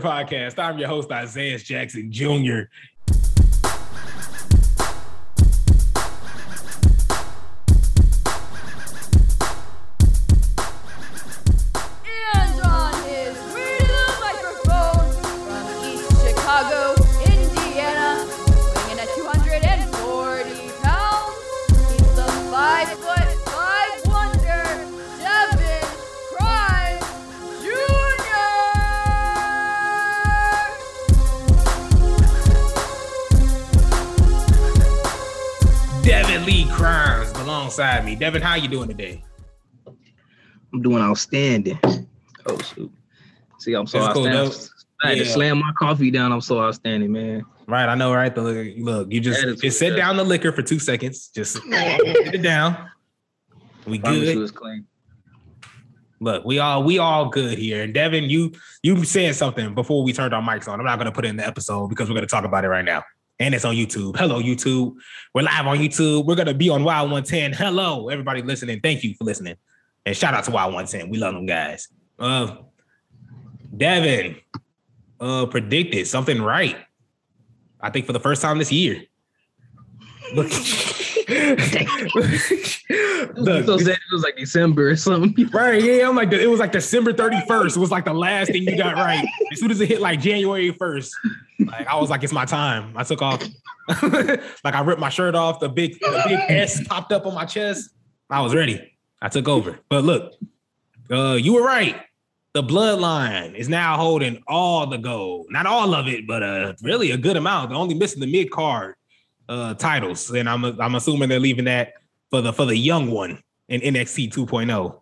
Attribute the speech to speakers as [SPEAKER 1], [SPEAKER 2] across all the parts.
[SPEAKER 1] Podcast. I'm your host, Isaiah Jackson Jr. alongside me. Devin, how you doing today?
[SPEAKER 2] I'm doing outstanding. Oh shoot. See, I'm so
[SPEAKER 1] That's cool,
[SPEAKER 2] outstanding.
[SPEAKER 1] though.
[SPEAKER 2] I had to slam my coffee down. I'm so outstanding, man.
[SPEAKER 1] Right, I know, right? The liquor- look, you just
[SPEAKER 2] That is
[SPEAKER 1] just set down the liquor for two seconds. Just sit it down. We good.
[SPEAKER 2] you it's clean.
[SPEAKER 1] Look, we all we all good here. And Devin, you you said something before we turned our mics on. I'm not gonna put it in the episode because we're gonna talk about it right now. And it's on YouTube. Hello, YouTube. We're live on YouTube. We're gonna be on Wild 110. Hello, everybody listening. Thank you for listening. And shout out to Wild 110. We love them guys. Uh Devin uh predicted something right. I think for the first time this year. Look.
[SPEAKER 2] So sad it was like December or something.
[SPEAKER 1] Right, yeah, I'm like it was like December 31st. It was like the last thing you got right. As soon as it hit like January 1st, like I was like, it's my time. I took off, like I ripped my shirt off. The big, the big S popped up on my chest. I was ready. I took over. But look, uh, you were right. The bloodline is now holding all the gold. Not all of it, but uh, really a good amount. They're only missing the mid card uh titles, and I'm I'm assuming they're leaving that for the for the young one in NXT 2.0.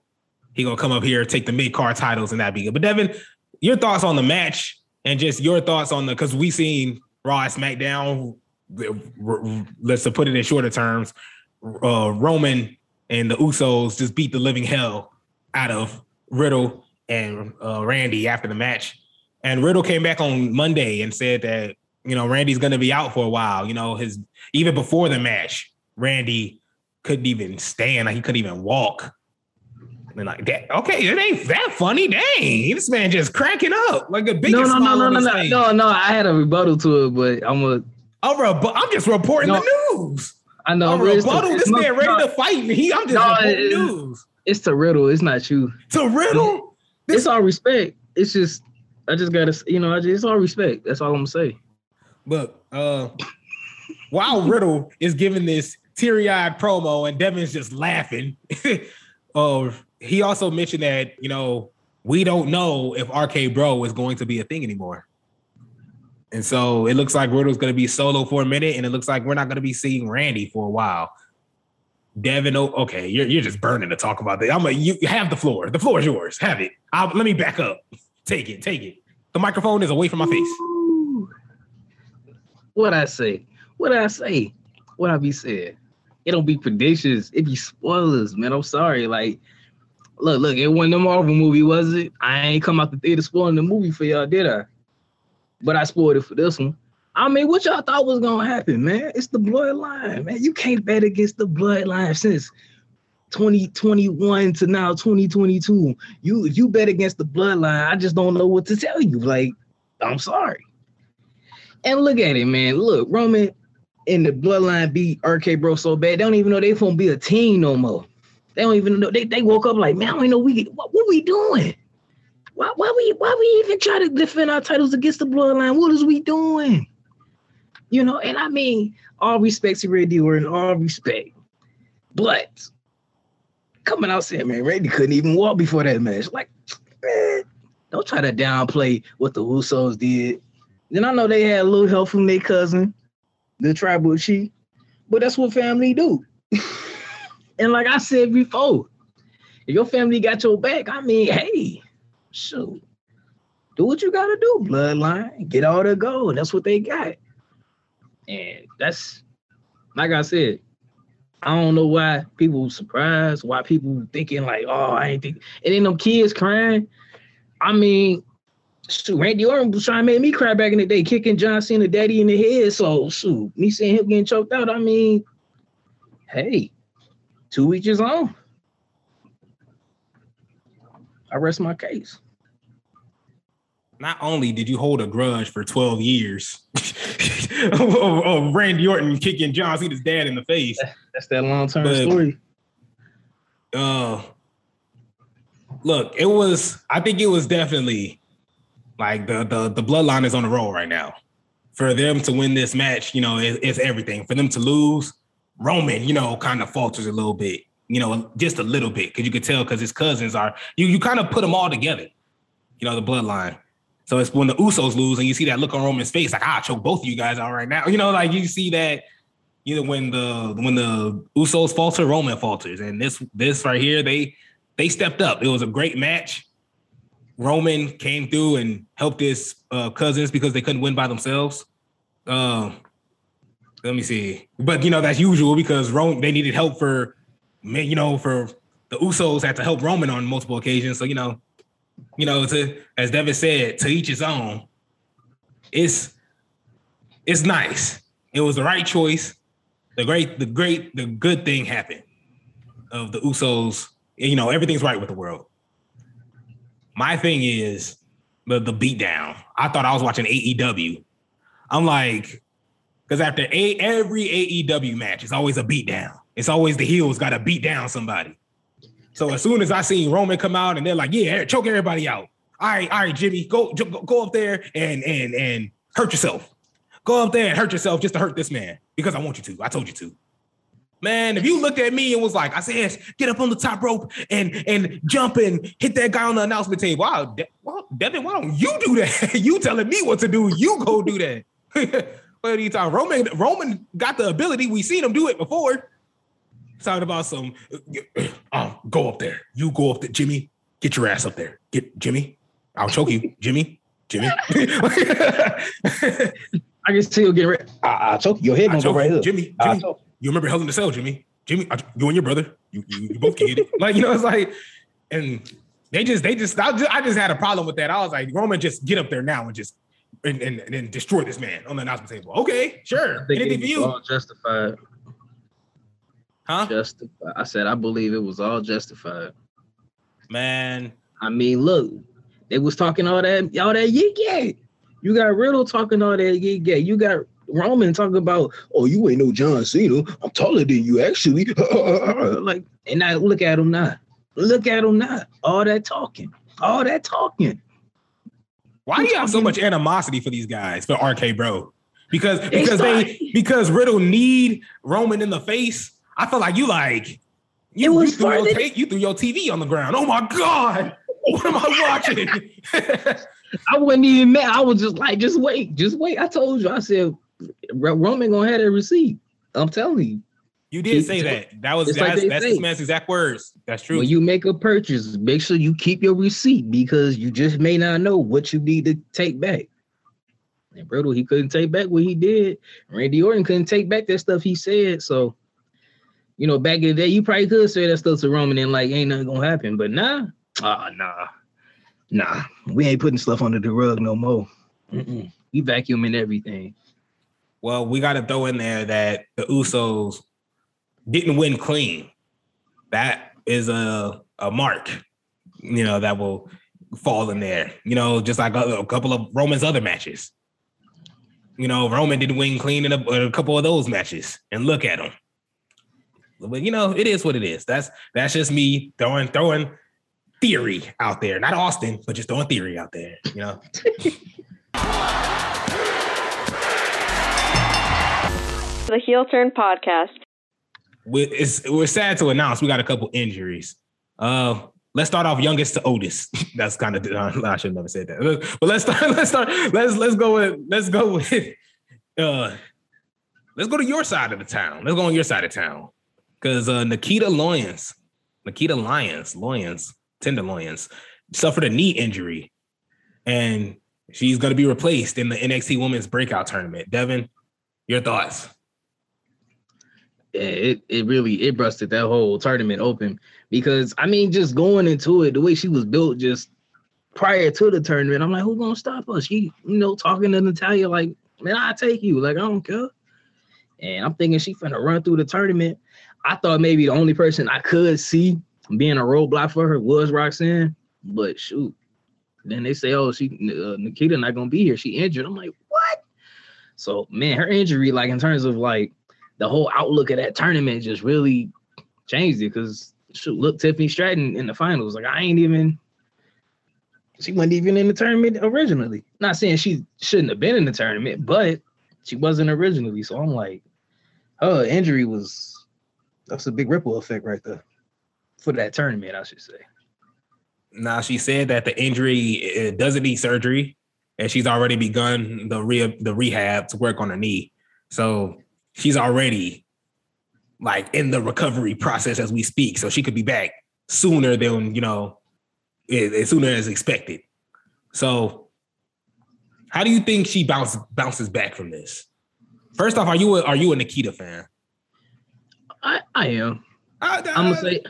[SPEAKER 1] He gonna come up here, take the mid card titles, and that be good. But Devin, your thoughts on the match and just your thoughts on the because we seen Raw SmackDown. Let's put it in shorter terms. Uh, Roman and the Usos just beat the living hell out of Riddle and uh, Randy after the match. And Riddle came back on Monday and said that you know Randy's gonna be out for a while. You know his even before the match, Randy couldn't even stand. Like he couldn't even walk. And like that. Okay, it ain't that funny. Dang, this man just cracking up like a big
[SPEAKER 2] No, no, no, no, no, no, no, no. I had a rebuttal to it, but I'm a.
[SPEAKER 1] I'm, re- I'm just reporting
[SPEAKER 2] No.
[SPEAKER 1] the news.
[SPEAKER 2] I know.
[SPEAKER 1] I'm
[SPEAKER 2] but it's
[SPEAKER 1] rebuttal. This man ready to fight me. He, I'm just
[SPEAKER 2] No,
[SPEAKER 1] reporting
[SPEAKER 2] it-
[SPEAKER 1] news.
[SPEAKER 2] It's to Riddle. It's not you.
[SPEAKER 1] To Riddle. This-
[SPEAKER 2] It's all respect. It's just I just gotta, you know, I just, it's all respect. That's all I'm gonna say.
[SPEAKER 1] Look, uh, while Riddle is giving this teary-eyed promo and Devin's just laughing, uh, he also mentioned that you know we don't know if RK Bro is going to be a thing anymore, and so it looks like Riddle's going to be solo for a minute, and it looks like we're not going to be seeing Randy for a while. Devin, oh, okay, you're you're just burning to talk about that. I'm a you have the floor. The floor is yours. Have it. I'll, let me back up. Take it. Take it. The microphone is away from my face.
[SPEAKER 2] What I say? What I say? What I be saying? It don't be predictions. It be spoilers, man. I'm sorry. Like, look, look. It wasn't a Marvel movie, was it? I ain't come out the theater spoiling the movie for y'all, did I? But I spoiled it for this one. I mean, what y'all thought was gonna happen, man? It's the bloodline, man. You can't bet against the bloodline since 2021 to now 2022. You you bet against the bloodline. I just don't know what to tell you. Like, I'm sorry. And look at it, man. Look, Roman and the bloodline beat RK Bro so bad, they don't even know they gonna be a team no more. They don't even know. They, they woke up like, man, I don't know we what, what we doing. Why, why we why we even try to defend our titles against the bloodline? What is we doing? You know, and I mean, all respect to Randy Orton, all respect. But coming out saying, man, Randy couldn't even walk before that match. Like, man, don't try to downplay what the Usos did. Then I know they had a little help from their cousin, the tribal chief, but that's what family do. and like I said before, if your family got your back, I mean, hey, shoot, do what you gotta do, bloodline. Get all the gold. That's what they got. And that's like I said, I don't know why people surprised, why people thinking like, oh, I ain't think and then them kids crying. I mean, shoot, Randy Orton was trying to make me cry back in the day, kicking John Cena daddy in the head. So shoot, me seeing him getting choked out. I mean, hey, two weeks is own. I rest my case.
[SPEAKER 1] Not only did you hold a grudge for 12 years of, of- of Randy Orton kicking John Cena's dad in the face,
[SPEAKER 2] That's that long term story.
[SPEAKER 1] uh look, it was I think it was definitely like the the the bloodline is on the roll right now. For them to win this match, you know, it, it's everything. For them to lose, Roman, you know, kind of falters a little bit, you know, just a little bit because you could tell because his cousins are you you kind of put them all together, you know, the bloodline. So it's when the Usos lose and you see that look on Roman's face, like ah, choke both of you guys out right now. You know, like you see that you know when the when the Usos falter, Roman falters, and this this right here, they they stepped up. It was a great match. Roman came through and helped his uh, cousins because they couldn't win by themselves. Um, let me see, but you know that's usual because Roman they needed help for, you know, for the Usos had to help Roman on multiple occasions. So you know, you know, to as Devin said, to each his own. It's it's nice. It was the right choice. The great, the great, the good thing happened of the Usos. You know, everything's right with the world. My thing is the the beatdown. I thought I was watching AEW. I'm like, because after a, every AEW match, it's always a beatdown. It's always the heels got to beat down somebody. So as soon as I seen Roman come out and they're like, yeah, choke everybody out. All right, all right, Jimmy, go go, go up there and and and hurt yourself. Go up there and hurt yourself just to hurt this man because I want you to. I told you to. Man, if you looked at me and was like, I said, get up on the top rope and and jump and hit that guy on the announcement table. Wow, De- well, Devin, why don't you do that? you telling me what to do. You go do that. what are you talking? Roman Roman got the ability. We seen him do it before. Talking about some, oh, go up there. You go up there, Jimmy. Get your ass up there. Get Jimmy. I'll choke you, Jimmy. Jimmy.
[SPEAKER 2] I can still get ready. I, I choke you. Your head
[SPEAKER 1] I
[SPEAKER 2] gonna go right here.
[SPEAKER 1] Jimmy.
[SPEAKER 2] I
[SPEAKER 1] Jimmy.
[SPEAKER 2] Choke.
[SPEAKER 1] You remember Hell in the Cell, Jimmy? Jimmy, I, you and your brother, you, you, you both get it. Like you know, it's like, and they just, they just, I just, I just had a problem with that. I was like, Roman, just get up there now and just and and, and then destroy this man on the announcement table. Okay, sure, anything for you,
[SPEAKER 2] all justified.
[SPEAKER 1] huh?
[SPEAKER 2] Justified. I said I believe it was all justified.
[SPEAKER 1] Man,
[SPEAKER 2] I mean, look, they was talking all that, all that yig yay. You got Riddle talking all that yig yay. You got Roman talking about, oh, you ain't no John Cena. I'm taller than you, actually. like, and now look at him now. Look at him now. All that talking, all that talking.
[SPEAKER 1] why do you have so much animosity for these guys for RK Bro? Because because they because Riddle need Roman in the face. I feel like you like you,
[SPEAKER 2] It was
[SPEAKER 1] you, threw your ta- you threw your TV on the ground. Oh my god, what am I watching?
[SPEAKER 2] I wasn't even mad. I was just like, just wait, just wait. I told you, I said, Roman gonna have that receipt. I'm telling you.
[SPEAKER 1] You did say that. That was
[SPEAKER 2] It's like
[SPEAKER 1] that's,
[SPEAKER 2] they
[SPEAKER 1] that's
[SPEAKER 2] say.
[SPEAKER 1] this man's exact words. That's true.
[SPEAKER 2] When you make a purchase, make sure you keep your receipt because you just may not know what you need to take back. And Riddle, he couldn't take back what he did. Randy Orton couldn't take back that stuff he said. So, you know, back in the day, you probably could say that stuff to Roman and like ain't nothing gonna happen. But nah, ah, nah, nah, we ain't putting stuff under the rug no more. Mm-mm. We vacuuming everything.
[SPEAKER 1] Well, we got to throw in there that the Usos didn't win clean. That is a a mark, you know, that will fall in there. You know, just like a, a couple of Roman's other matches. You know, Roman didn't win clean in a, in a couple of those matches, and look at him. But you know, it is what it is. That's that's just me throwing throwing theory out there. Not Austin, but just throwing theory out there. You know.
[SPEAKER 3] The Heel Turn Podcast.
[SPEAKER 1] we we're sad to announce we got a couple injuries. Uh, let's start off youngest to oldest. That's kind of I should never said that. But let's start. Let's start. Let's let's go with let's go with uh let's go to your side of the town. Let's go on your side of town. Because uh, Nikita Lyons, Nikita Lyons, Lyons, tenderloins, suffered a knee injury. And she's going to be replaced in the NXT Women's Breakout Tournament. Devin, your thoughts?
[SPEAKER 2] Yeah, it, it really it busted that whole tournament open. Because I mean just going into it the way she was built just prior to the tournament I'm like who's gonna stop us she you know talking to Natalya like man I take you. Like I don't care. And I'm thinking she finna run through the tournament. I thought maybe the only person I could see being a roadblock for her was Roxanne. But shoot then they say oh she uh, Nikita not gonna be here. She injured. I'm like what? So man her injury like in terms of like the whole outlook of that tournament just really changed it because shoot, look Tiffany Stratton in the finals. Like I ain't even she wasn't even in the tournament originally. Not saying she shouldn't have been in the tournament, but she wasn't originally. So I'm like, her injury was that's a big ripple effect right there for that tournament, I should say.
[SPEAKER 1] Now she said that the injury doesn't need surgery, and she's already begun the re- the rehab to work on her knee. So she's already like in the recovery process as we speak. So she could be back sooner than, you know, as sooner as expected. So how do you think she bounces bounces back from this? First off, are you a, are you a Nikita fan?
[SPEAKER 2] I, I am. I, I'm gonna say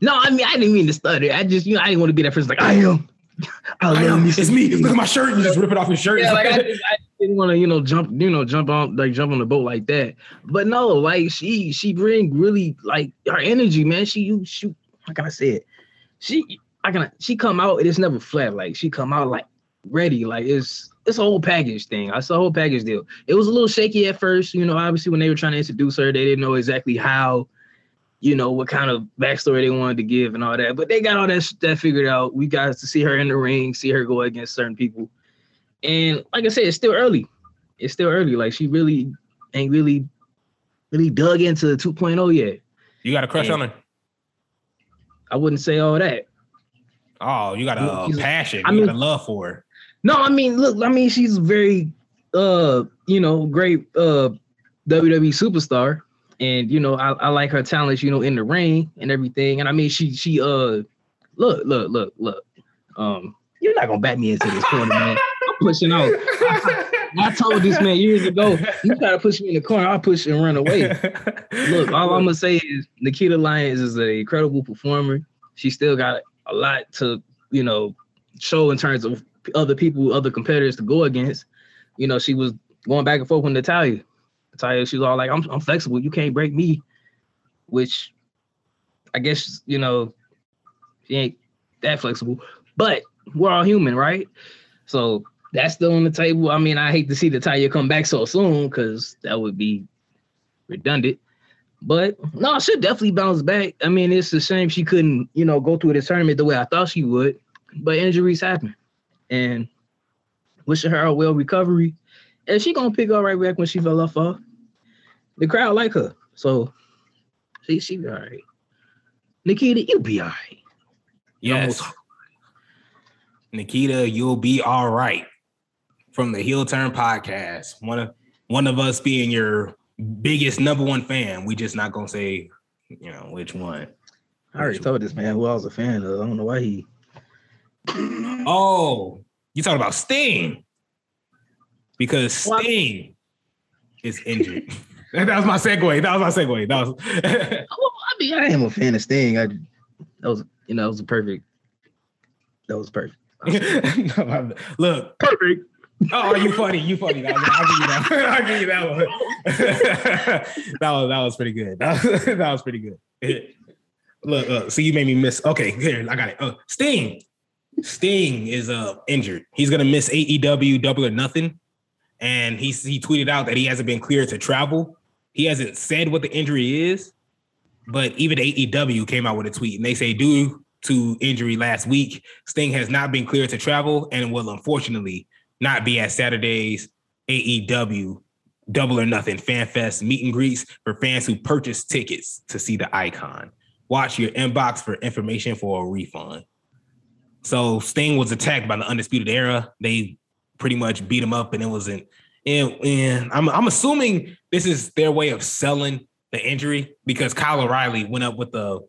[SPEAKER 2] no. I mean, I didn't mean to stutter. I just you know I didn't want to be that person like I am.
[SPEAKER 1] I, I am. It's me. Look at my shirt. You just rip it off your shirt.
[SPEAKER 2] Yeah, like I, I, didn't want to, you know, jump, you know, jump on like jump on the boat like that. But no, like she she bring really like her energy, man. She you shoot, how can I say it? She I can she come out, it's never flat. Like she come out like ready. Like it's it's a whole package thing. It's a whole package deal. It was a little shaky at first, you know, obviously when they were trying to introduce her, they didn't know exactly how, you know, what kind of backstory they wanted to give and all that. But they got all that that figured out. We got to see her in the ring, see her go against certain people. And like I said, it's still early. It's still early. Like she really ain't really, really dug into 2.0 yet.
[SPEAKER 1] You got a crush and on her?
[SPEAKER 2] I wouldn't say all that.
[SPEAKER 1] Oh, you got a uh, passion. I mean, got a love for her.
[SPEAKER 2] No, I mean, look, I mean, she's very, uh, you know, great uh WWE superstar, and you know, I, I like her talents, you know, in the ring and everything. And I mean, she she uh, look, look, look, look. Um, you're not gonna back me into this corner, man pushing out. I, told this man years ago, you try to push me in the corner, I'll push and run away. Look, all I'm gonna say is Nikita Lyons is an incredible performer. She still got a lot to, you know, show in terms of other people, other competitors to go against. You know, she was going back and forth with Natalya. Natalya, she was all like, I'm, I'm flexible, you can't break me. Which I guess, you know, she ain't that flexible, but we're all human, right? So that's still on the table. I mean, I hate to see the Natalya come back so soon because that would be redundant. But no, she definitely bounce back. I mean, it's a shame she couldn't, you know, go through the tournament the way I thought she would. But injuries happen, and wishing her a well recovery. And she gonna pick up right back when she fell off. Off. The crowd like her, so she she be all right. Nikita, you be all right.
[SPEAKER 1] Yes. Nikita, you'll be all right from the Heel Turn podcast. One of one of us being your biggest number one fan. We just not gonna say, you know, which one.
[SPEAKER 2] I already which told one. this man who I was a fan of. I don't know why he.
[SPEAKER 1] oh, you talking about Sting? Because Sting is injured. that was my segue. That was my segue. That was.
[SPEAKER 2] well, I mean, I am a fan of Sting. I that was you know that was a perfect. That was perfect.
[SPEAKER 1] Look,
[SPEAKER 2] perfect.
[SPEAKER 1] Oh, you funny. You funny. I'll, I'll give you that. I'll give you that one. that was that was pretty good. That was, that was pretty good. Look, uh, so you made me miss. Okay, here I got it. Uh, Sting. Sting is uh injured. He's gonna miss AEW Double or Nothing, and he he tweeted out that he hasn't been cleared to travel. He hasn't said what the injury is, but even AEW came out with a tweet and they say due to injury last week, Sting has not been cleared to travel and will unfortunately not be at Saturday's AEW Double or Nothing Fan Fest meet and greets for fans who purchase tickets to see the icon. Watch your inbox for information for a refund. So Sting was attacked by the Undisputed Era. They pretty much beat him up, and it wasn't and and I'm I'm assuming this is their way of selling the injury because Kyle O'Reilly went up with the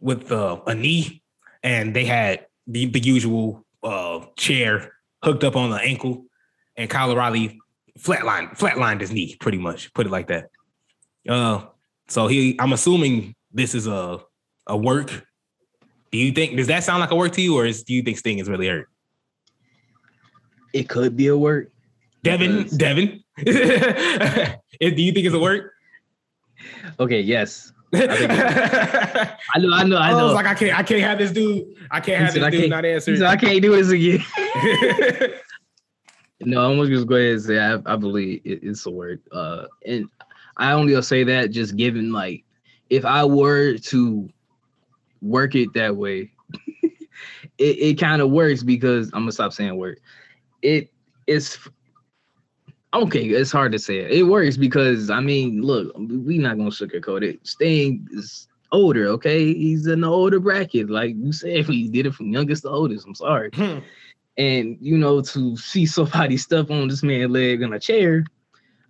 [SPEAKER 1] with the a knee, and they had the, the usual uh, chair hooked up on the ankle, and Kyle O'Reilly flatlined flatlined his knee pretty much. Put it like that. Uh, so he, I'm assuming this is a a work. Do you think does that sound like a work to you, or is, do you think Sting is really hurt?
[SPEAKER 2] It could be a work.
[SPEAKER 1] Devin,
[SPEAKER 2] Because-
[SPEAKER 1] Devin, do you think it's a work?
[SPEAKER 2] Okay, yes. Think
[SPEAKER 1] I,
[SPEAKER 2] I know, I know, I know.
[SPEAKER 1] was like, I can't, I can't have this dude. I can't
[SPEAKER 2] He
[SPEAKER 1] have
[SPEAKER 2] said,
[SPEAKER 1] this
[SPEAKER 2] I
[SPEAKER 1] dude
[SPEAKER 2] can't-
[SPEAKER 1] answer.
[SPEAKER 2] said, I can't do this again. No, I'm gonna just go ahead and say I, I believe it, it's a word. Uh, and I only will say that just given like if I were to work it that way, it, it kind of works because I'm gonna stop saying word. It is okay. It's hard to say. It. works because I mean, look, we not gonna sugarcoat it. Sting is older. Okay, he's in the older bracket. Like you said, he did it from youngest to oldest. I'm sorry. Hmm. And you know, to see somebody stuff on this man's leg in a chair,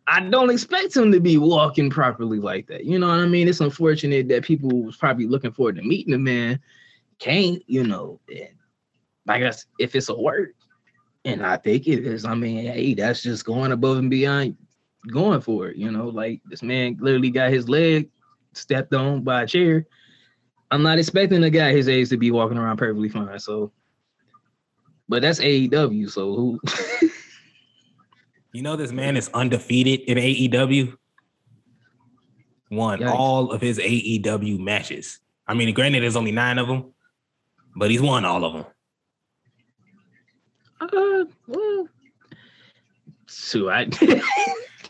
[SPEAKER 2] I don't expect him to be walking properly like that. You know what I mean? It's unfortunate that people was probably looking forward to meeting the man, can't, you know. And I guess if it's a work, and I think it is, I mean, hey, that's just going above and beyond going for it, you know. Like this man literally got his leg stepped on by a chair. I'm not expecting a guy his age to be walking around perfectly fine. So but that's AEW, so who?
[SPEAKER 1] You know, this man is undefeated in AEW. Won
[SPEAKER 2] Yikes.
[SPEAKER 1] all of his AEW matches. I mean, granted, there's only nine of them, but he's won all of them.
[SPEAKER 2] Uh, well, so I.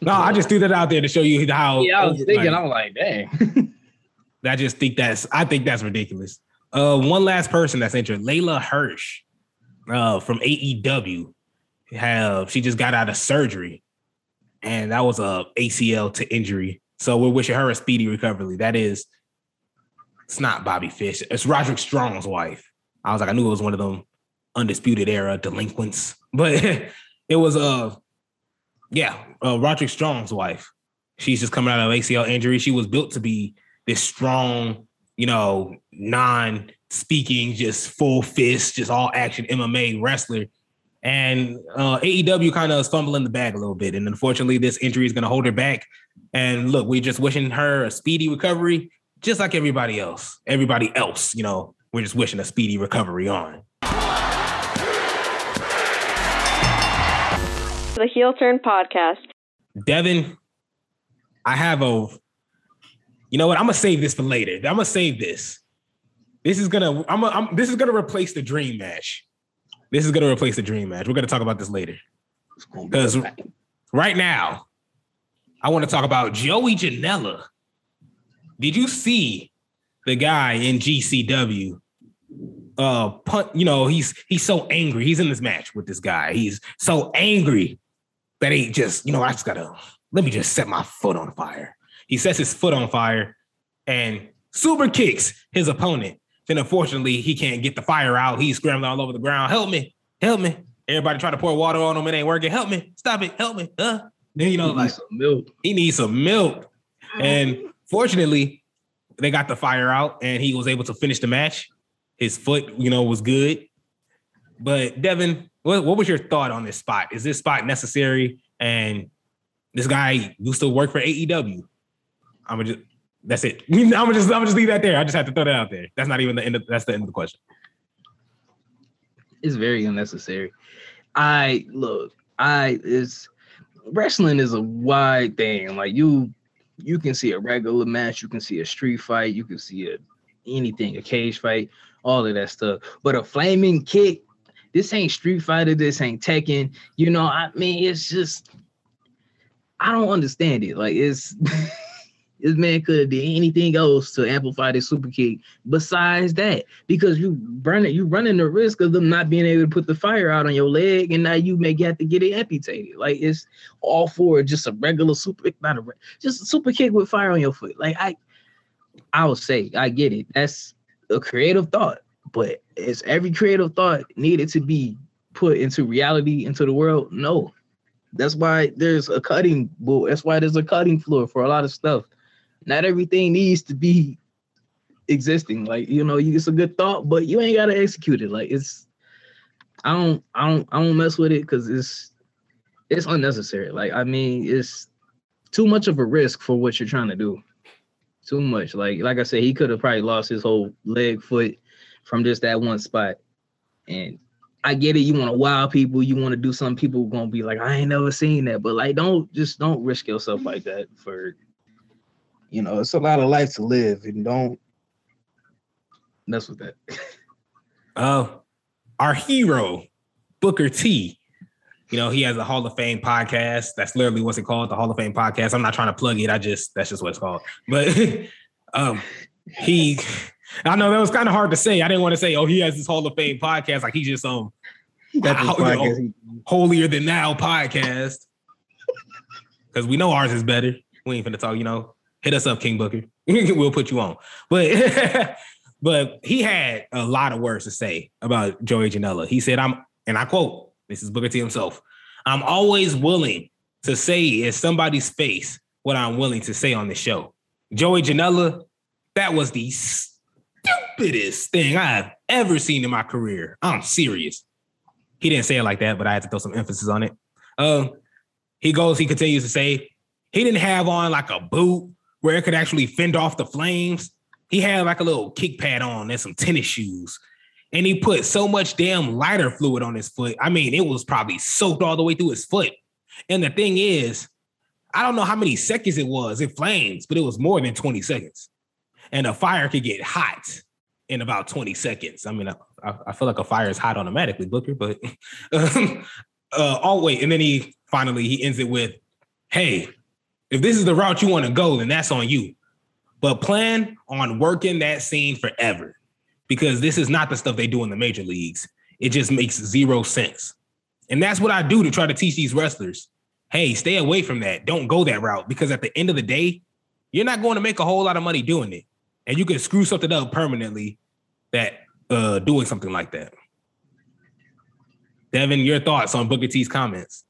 [SPEAKER 1] No, I just threw that out there to show you how.
[SPEAKER 2] yeah, I was thinking,
[SPEAKER 1] like,
[SPEAKER 2] I'm like, dang.
[SPEAKER 1] I just think that's I think that's ridiculous. Uh, one last person that's injured, Leyla Hirsch, uh, from AEW, have she just got out of surgery, and that was a ACL to injury. So we're wishing her a speedy recovery. That is, it's not Bobby Fish. It's Roderick Strong's wife. I was like, I knew it was one of them undisputed era delinquents, but it was uh, yeah, uh, Roderick Strong's wife. She's just coming out of ACL injury. She was built to be this strong, you know, non-speaking, just full fist, just all action MMA wrestler. And uh, AEW kind of fumbling the bag a little bit. And unfortunately, this injury is going to hold her back. And look, we're just wishing her a speedy recovery, just like everybody else. Everybody else, you know, we're just wishing a speedy recovery on.
[SPEAKER 3] The Heel Turn Podcast.
[SPEAKER 1] Devin, I have a. You know what? I'm gonna save this for later. I'm gonna save this. This is gonna. I'm. A, I'm this is gonna replace the dream match. This is gonna replace the dream match. We're gonna talk about this later. Because right now, I want to talk about Joey Janela. Did you see the guy in GCW? Uh, punt. You know he's he's so angry. He's in this match with this guy. He's so angry that ain't just you know I just gotta let me just set my foot on fire. He sets his foot on fire and super kicks his opponent. Then unfortunately he can't get the fire out. He's scrambling all over the ground. Help me! Help me! Everybody try to pour water on him. It ain't working. Help me! Stop it! Help me! Uh. Then you know like
[SPEAKER 2] some milk.
[SPEAKER 1] he needs some milk. And fortunately, they got the fire out and he was able to finish the match. His foot, you know, was good. But Devin, what, what was your thought on this spot? Is this spot necessary? And this guy used to work for AEW. I'm just that's it. I'm gonna just I'm gonna just leave that there. I just have to throw that out there. That's not even the end of that's the end of the question.
[SPEAKER 2] It's very unnecessary. I look, I is wrestling is a wide thing. Like you, you can see a regular match, you can see a street fight, you can see a anything, a cage fight, all of that stuff. But a flaming kick, this ain't Street Fighter, this ain't Tekken. You know, I mean, it's just I don't understand it. Like it's this man could have did anything else to amplify this super kick besides that. Because you running you running the risk of them not being able to put the fire out on your leg and now you may have to get it amputated. Like it's all for just a regular super kick, not a just a super kick with fire on your foot. Like i i would say i get it. That's a creative thought but is every creative thought needed to be put into reality into the world no That's why there's a cutting board. That's why there's a cutting floor for a lot of stuff. Not everything needs to be existing. Like you know, it's a good thought, but you ain't gotta execute it. Like it's, I don't, I don't, I don't mess with it because it's, it's unnecessary. Like I mean, it's too much of a risk for what you're trying to do. Too much. Like like I said, he could have probably lost his whole leg, foot from just that one spot. And I get it. You want to wow people. You want to do something. People gonna be like, I ain't never seen that. But like, don't just don't risk yourself like that for. You know, it's a lot of life to live, and don't mess with that.
[SPEAKER 1] Uh, our hero, Booker T. You know, he has a Hall of Fame podcast. That's literally what's it called, the Hall of Fame podcast. I'm not trying to plug it. I just that's just what it's called. But um, he, I know that was kind of hard to say. I didn't want to say, oh, he has this Hall of Fame podcast. Like he's just um, you know, holier than now podcast. Because we know ours is better. We ain't finna talk, you know. Hit us up, King Booker. we'll put you on. But but he had a lot of words to say about Joey Janela. He said, I'm, and I quote, this is Booker T himself. I'm always willing to say in somebody's face what I'm willing to say on the show. Joey Janela, that was the stupidest thing I've ever seen in my career. I'm serious. He didn't say it like that, but I had to throw some emphasis on it. Um, he goes, he continues to say, he didn't have on like a boot where it could actually fend off the flames. He had like a little kick pad on and some tennis shoes. And he put so much damn lighter fluid on his foot. I mean, it was probably soaked all the way through his foot. And the thing is, I don't know how many seconds it was. It flames, but it was more than 20 seconds. And a fire could get hot in about 20 seconds. I mean, I, I feel like a fire is hot automatically, Booker, but um, uh, oh wait, and then he finally he ends it with, "Hey, if this is the route you want to go, then that's on you. But plan on working that scene forever, because this is not the stuff they do in the major leagues. It just makes zero sense, and that's what I do to try to teach these wrestlers. Hey, stay away from that. Don't go that route because at the end of the day, you're not going to make a whole lot of money doing it, and you can screw something up permanently. That uh doing something like that." Devin, your thoughts on Booker T's comments?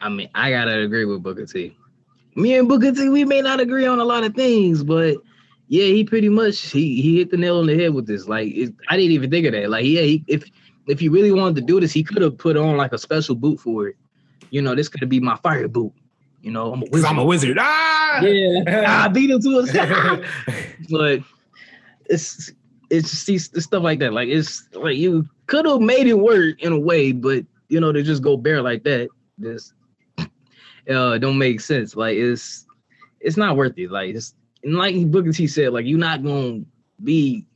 [SPEAKER 2] I mean, I gotta agree with Booker T. Me and Booker T, we may not agree on a lot of things, but yeah, he pretty much he he hit the nail on the head with this. Like, it, I didn't even think of that. Like, yeah, he, if if he really wanted to do this, he could have put on like a special boot for it. You know, this could be my fire boot. You know, I'm a wizard.
[SPEAKER 1] I'm a wizard. Ah!
[SPEAKER 2] yeah, I beat him to it. but it's it's just these it's stuff like that. Like it's like you could have made it work in a way, but you know to just go bare like that, this uh don't make sense. Like it's it's not worth it. Like it's and like Booker T said, like you're not gonna be,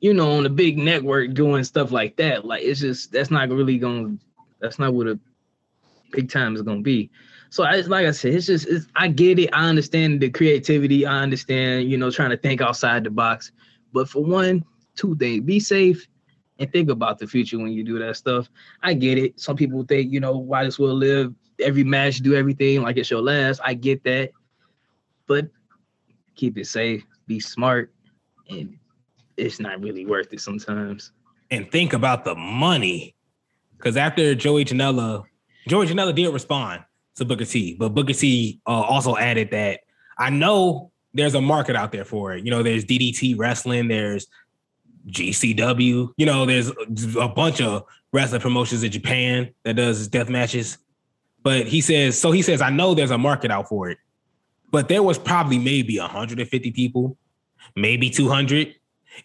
[SPEAKER 2] you know, on a big network doing stuff like that. Like it's just that's not really gonna that's not what a big time is gonna be. So I like I said, it's just it's, I get it. I understand the creativity. I understand, you know, trying to think outside the box. But for one, two things: be safe and think about the future when you do that stuff. I get it. Some people think, you know, why this will live every match, do everything like it's your last. I get that, but keep it safe, be smart, and it's not really worth it sometimes.
[SPEAKER 1] and think about the money. Because after Joey Janela, Joey Janela did respond to Booker T, but Booker T uh, also added that I know there's a market out there for it. You know, there's DDT wrestling, there's GCW, you know, there's a bunch of wrestling promotions in Japan that does death matches. But he says, so he says, I know there's a market out for it, but there was probably maybe 150 people, maybe 200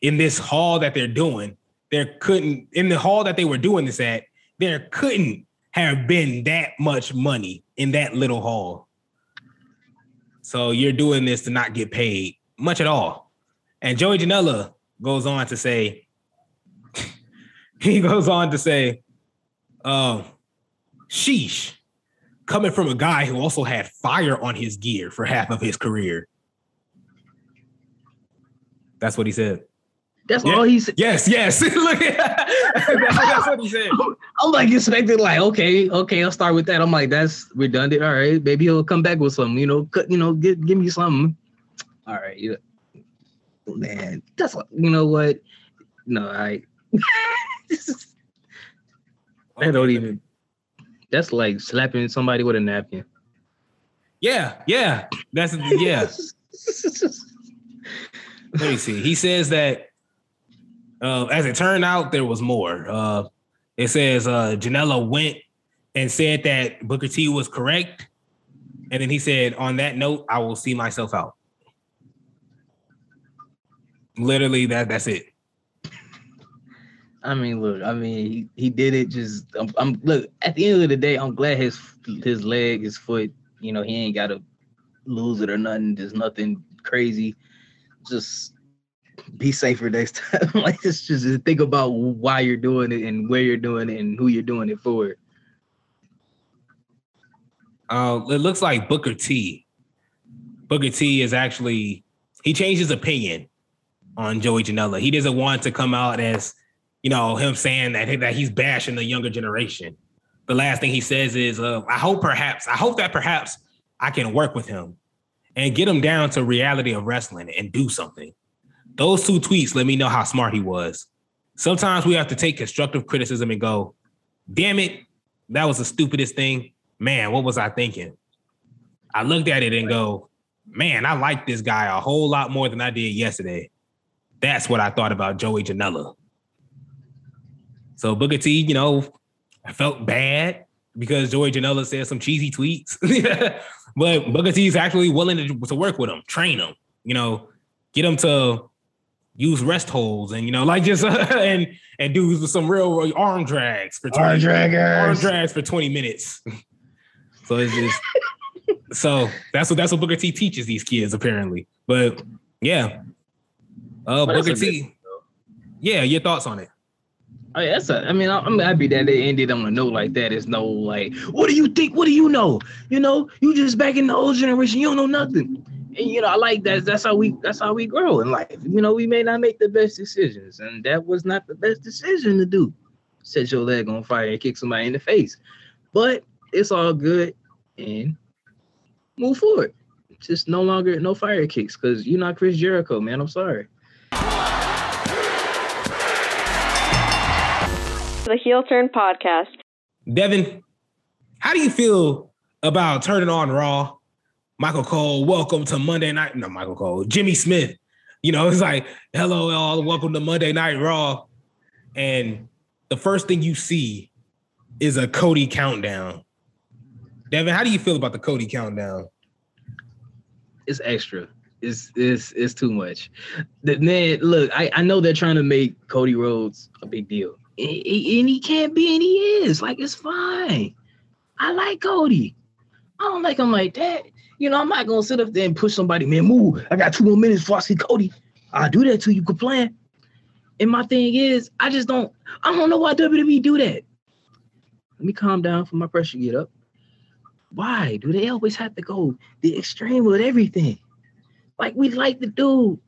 [SPEAKER 1] in this hall that they're doing there couldn't in the hall that they were doing this at there couldn't have been that much money in that little hall. So you're doing this to not get paid much at all. And joey janela goes on to say he goes on to say uh, sheesh coming from a guy who also had fire on his gear for half of his career. That's what he said
[SPEAKER 2] That's
[SPEAKER 1] Yeah.
[SPEAKER 2] all he said.
[SPEAKER 1] Yes, yes. Look, that's what he said.
[SPEAKER 2] I'm like expecting, like, okay, okay, I'll start with that. I'm like, that's redundant. All right, maybe he'll come back with something, you know, cut, you know, give give me something. All right, yeah. Man, that's what you know what? No, I that don't even That's like slapping somebody with a napkin.
[SPEAKER 1] Yeah, yeah. That's yeah. Let me see. He says that uh, as it turned out, there was more. Uh, it says uh, Janela went and said that Booker T was correct. And then he said, on that note, I will see myself out. Literally, that that's it.
[SPEAKER 2] I mean, look, I mean, he, he did it. Just, I'm, I'm, look. At the end of the day, I'm glad his his leg, his foot, you know, he ain't got to lose it or nothing. There's nothing crazy. Just be safer next time. like, just just think about why you're doing it and where you're doing it and who you're doing it for.
[SPEAKER 1] Uh, it looks like Booker T. Booker T is actually he changed his opinion on Joey Janela. He doesn't want to come out as you know him saying that that he's bashing the younger generation. The last thing he says is, uh, "I hope perhaps I hope that perhaps I can work with him and get him down to reality of wrestling and do something." Those two tweets let me know how smart he was. Sometimes we have to take constructive criticism and go, "Damn it, that was the stupidest thing." man, what was I thinking? I looked at it and go, man, I like this guy a whole lot more than I did yesterday. That's what I thought about Joey Janela. So Booker T, you know, I felt bad because Joey Janela said some cheesy tweets. but Booker T is actually willing to, to work with him, train him, you know, get him to use rest holds and you know, like just and and do some real arm drags for 20,
[SPEAKER 2] arm draggers.
[SPEAKER 1] arm drags for 20 minutes. So it's just so that's what that's what Booker T teaches these kids apparently. But yeah, uh,
[SPEAKER 2] But
[SPEAKER 1] Booker T
[SPEAKER 2] good-
[SPEAKER 1] Yeah, your thoughts on it?
[SPEAKER 2] Oh, yeah, that's a, I mean, I'm happy that they ended on a note like that. It's no like, what do you think? What do you know? You know, you just back in the old generation, you don't know nothing. And you know, I like that. That's how we that's how we grow in life. You know, we may not make the best decisions, and that was not the best decision to do. Set your leg on fire and kick somebody in the face. But it's all good and move forward. Just no longer no fire kicks because you're not Chris Jericho, man. I'm sorry.
[SPEAKER 3] The Heel Turn Podcast.
[SPEAKER 1] Devin, how do you feel about turning on Raw? Michael Cole, welcome to Monday Night. No, Michael Cole, Jimmy Smith. You know, it's like, hello, all, welcome to Monday Night Raw. And the first thing you see is a Cody countdown. Devin, how do you feel about the Cody countdown?
[SPEAKER 2] it's extra. It's it's it's too much. The man, look, I, I know they're trying to make Cody Rhodes a big deal. And and he can't be, and he is. Like, it's fine. I like Cody. I don't like him like that. You know, I'm not gonna sit up there and push somebody, man, move. I got two more minutes before I see Cody. I'll do that till you complain. And my thing is, I just don't, I don't know why WWE do that. Let me calm down for my pressure get up. Why do they always have to go the extreme with everything? Like we like the dude.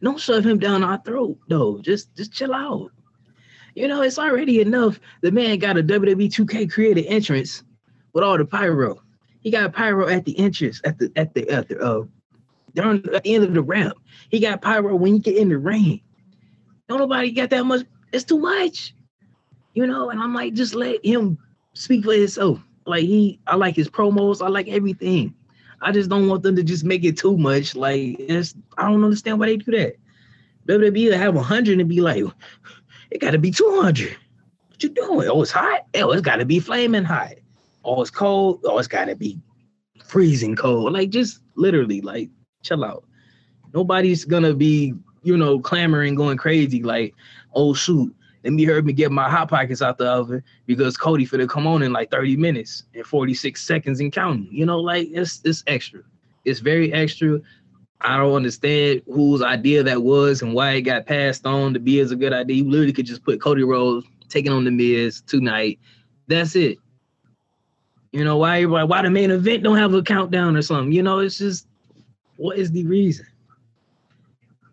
[SPEAKER 2] Don't shove him down our throat, though. Just just chill out. You know, it's already enough. The man got a WWE 2K created entrance with all the pyro. He got pyro at the entrance, at the at the at the uh during at the end of the ramp. He got pyro when you get in the ring. Don't nobody got that much. It's too much. You know, and I'm like, just let him speak for himself. Like he, I like his promos. I like everything. I just don't want them to just make it too much. Like it's, I don't understand why they do that. WWE have 100 and be like, it got to be 200. What you doing? Oh, it's hot. Oh, it's got to be flaming hot. Oh, it's cold. Oh, it's got to be freezing cold. Like just literally, like chill out. Nobody's gonna be, you know, clamoring, going crazy. Like, oh shoot, let me hurry me get my hot pockets out the oven because Cody finna come on in like 30 minutes and 46 seconds and counting. You know, like it's it's extra. It's very extra. I don't understand whose idea that was and why it got passed on to be as a good idea. You literally could just put Cody Rhodes taking on the Miz tonight. That's it. You know why everybody why the main event don't have a countdown or something? You know, it's just what is the reason?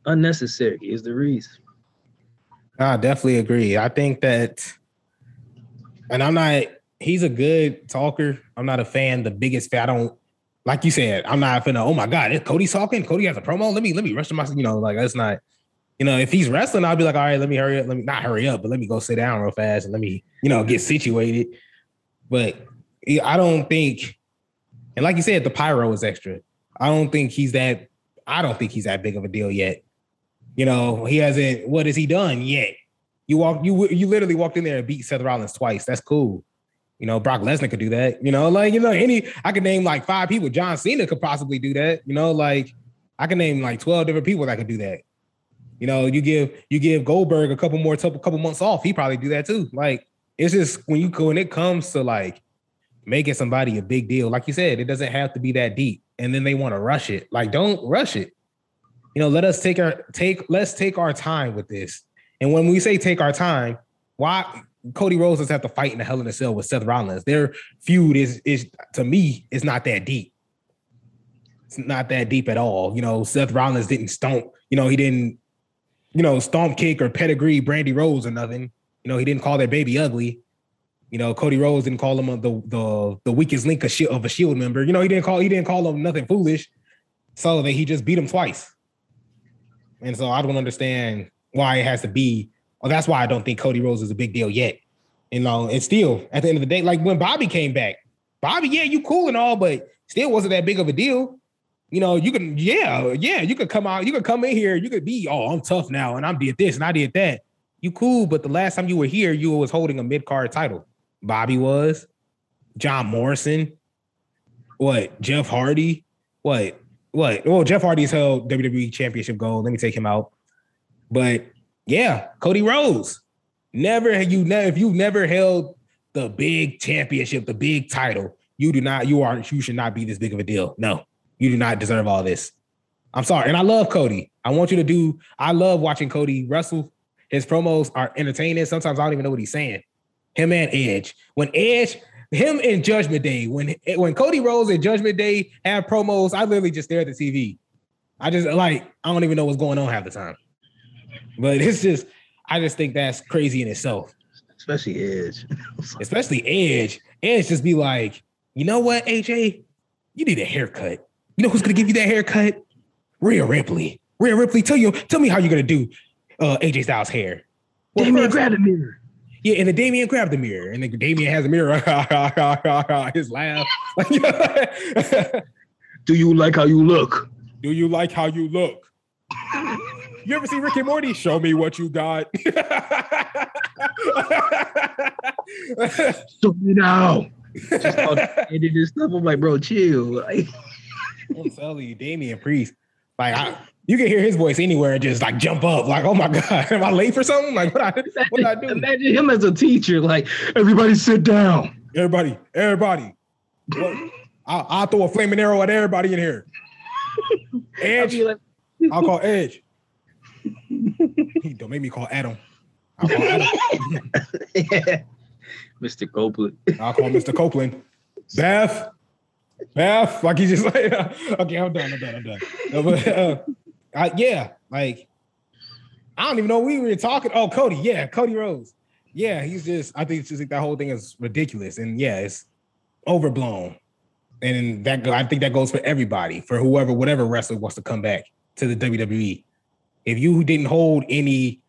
[SPEAKER 2] Unnecessary is the reason.
[SPEAKER 1] I definitely agree. I think that, and I'm not. He's a good talker. I'm not a fan. The biggest fan. I don't like you said. I'm not finna. Oh my god, is Cody's talking. Cody has a promo. Let me let me rush to my. You know, like that's not. You know, if he's wrestling, I'll be like, all right, let me hurry up. Let me not hurry up, but let me go sit down real fast and let me, you know, get situated. But I don't think, and like you said, the pyro is extra. I don't think he's that. I don't think he's that big of a deal yet. You know, he hasn't. What has he done yet? You walk. You you literally walked in there and beat Seth Rollins twice. That's cool. You know, Brock Lesnar could do that. You know, like you know, any I could name like five people. John Cena could possibly do that. You know, like I could name like twelve different people that could do that. You know, you give you give Goldberg a couple more couple couple months off, he probably do that too. Like it's just when you when it comes to like making somebody a big deal, like you said, it doesn't have to be that deep. And then they want to rush it. Like, don't rush it. You know, let us take our take let's take our time with this. And when we say take our time, why Cody Rhodes doesn't have to fight in the Hell in a Cell with Seth Rollins? Their feud is is to me it's not that deep. It's not that deep at all. You know, Seth Rollins didn't stomp. You know, he didn't. You know, stomp kick or pedigree Brandi Rhodes or nothing. You know, he didn't call their baby ugly. You know, Cody Rhodes didn't call him a, the the the weakest link of, of a Shield member. You know, he didn't call he didn't call him nothing foolish. So that he just beat him twice. And so I don't understand why it has to be. Well, that's why I don't think Cody Rhodes is a big deal yet. You know, and still at the end of the day, like when Bobby came back, Bobby, yeah, you cool and all, but still wasn't that big of a deal. You know, you can, yeah, yeah, you could come out, you could come in here, you could be, oh, I'm tough now, and I did this and I did that. You cool, but the last time you were here, you was holding a mid card title. Bobby was, John Morrison, what, Jeff Hardy, what, what? Well, Jeff Hardy's held WWE Championship gold. Let me take him out. But yeah, Cody Rhodes. Never you never if you never held the big championship, the big title, you do not, you are you should not be this big of a deal. No, you do not deserve all this. I'm sorry. And I love Cody. I want you to do, I love watching Cody wrestle. His promos are entertaining. Sometimes I don't even know what he's saying. Him and Edge. When Edge, him in Judgment Day, when when Cody Rhodes and Judgment Day have promos, I literally just stare at the TV. I just like, I don't even know what's going on half the time. But it's just, I just think that's crazy in itself.
[SPEAKER 2] Especially Edge.
[SPEAKER 1] Especially Edge. Edge just be like, you know what, AJ? You need a haircut. You know who's gonna give you that haircut? Rhea Ripley. Rhea Ripley, tell you, tell me how you're gonna do uh AJ Styles' hair. Well,
[SPEAKER 2] Damian
[SPEAKER 1] first-
[SPEAKER 2] grab the mirror.
[SPEAKER 1] Yeah, and the Damian grabbed the mirror, and then Damian has a mirror. His laugh.
[SPEAKER 2] Do you like how you look?
[SPEAKER 1] Do you like how you look? You ever see Rick and Morty? Show me what you got.
[SPEAKER 2] Show me now. Just all and this stuff. I'm like, bro, chill.
[SPEAKER 1] I'm telling you, Damian Priest. Like I, you can hear his voice anywhere and just like jump up. Like, oh my god, am I late for something? Like, what I what did I do?
[SPEAKER 2] imagine him as a teacher. Like, everybody sit down.
[SPEAKER 1] Everybody, everybody. I'll, I'll throw a flaming arrow at everybody in here.
[SPEAKER 2] I'll
[SPEAKER 1] Edge,
[SPEAKER 2] like,
[SPEAKER 1] I'll call Edge. He don't make me call Adam. I'll call Adam.
[SPEAKER 2] Mr. Copeland.
[SPEAKER 1] I'll call Mr. Copeland. Beth. Beth. Like he's just like, okay, I'm done. I'm done. I'm done. No, but, uh, I, yeah, like I don't even know we were talking. Oh, Cody. Yeah, Cody Rhodes. Yeah, he's just. I think it's just like that whole thing is ridiculous, and yeah, it's overblown. And that I think that goes for everybody, for whoever, whatever wrestler wants to come back to the WWE. If you didn't hold any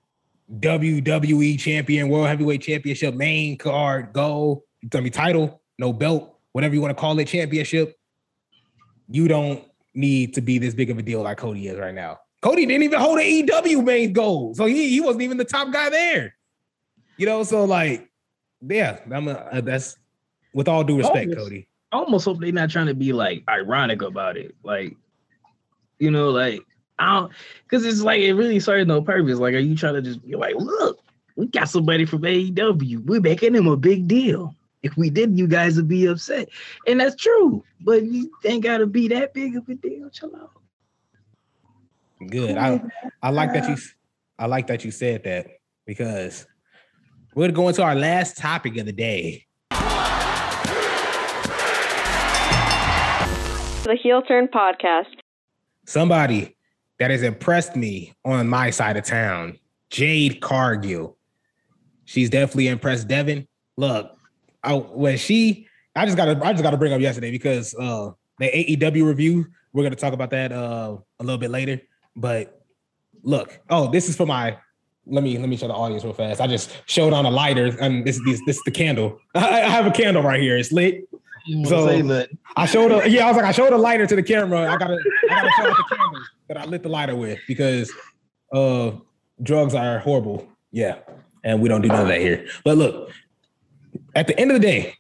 [SPEAKER 1] WWE champion, World Heavyweight Championship, main card, gold, I mean title, no belt, whatever you want to call it, championship, you don't need to be this big of a deal like Cody is right now. Cody didn't even hold an EW main goal, so he, he wasn't even the top guy there. You know, so like, yeah, I'm a, uh, that's with all due respect,
[SPEAKER 2] Almost.
[SPEAKER 1] Cody.
[SPEAKER 2] I almost hope they're not trying to be like ironic about it. Like, you know, like I don't because it's like it really serves no purpose. Like, are you trying to just be like, look, we got somebody from AEW. We're making him a big deal. If we didn't, you guys would be upset. And that's true. But you ain't gotta be that big of a deal. Chill out.
[SPEAKER 1] Good. I I like that you I like that you said that because we're gonna go into our last topic of the day.
[SPEAKER 3] The Heel Turn Podcast.
[SPEAKER 1] Somebody that has impressed me on my side of town, Jade Cargill. She's definitely impressed Devin. Look, I, when she, I just gotta, I just gotta bring up yesterday because uh the AEW review. We're gonna talk about that uh a little bit later. But look, oh, this is for my let me let me show the audience real fast. I just showed on a lighter, and this this this is the candle. I, I have a candle right here. It's lit. So I showed a yeah. I was like I showed a lighter to the camera. I gotta I gotta show the candle that I lit the lighter with because uh drugs are horrible. Yeah, and we don't do none of that here. But look, at the end of the day,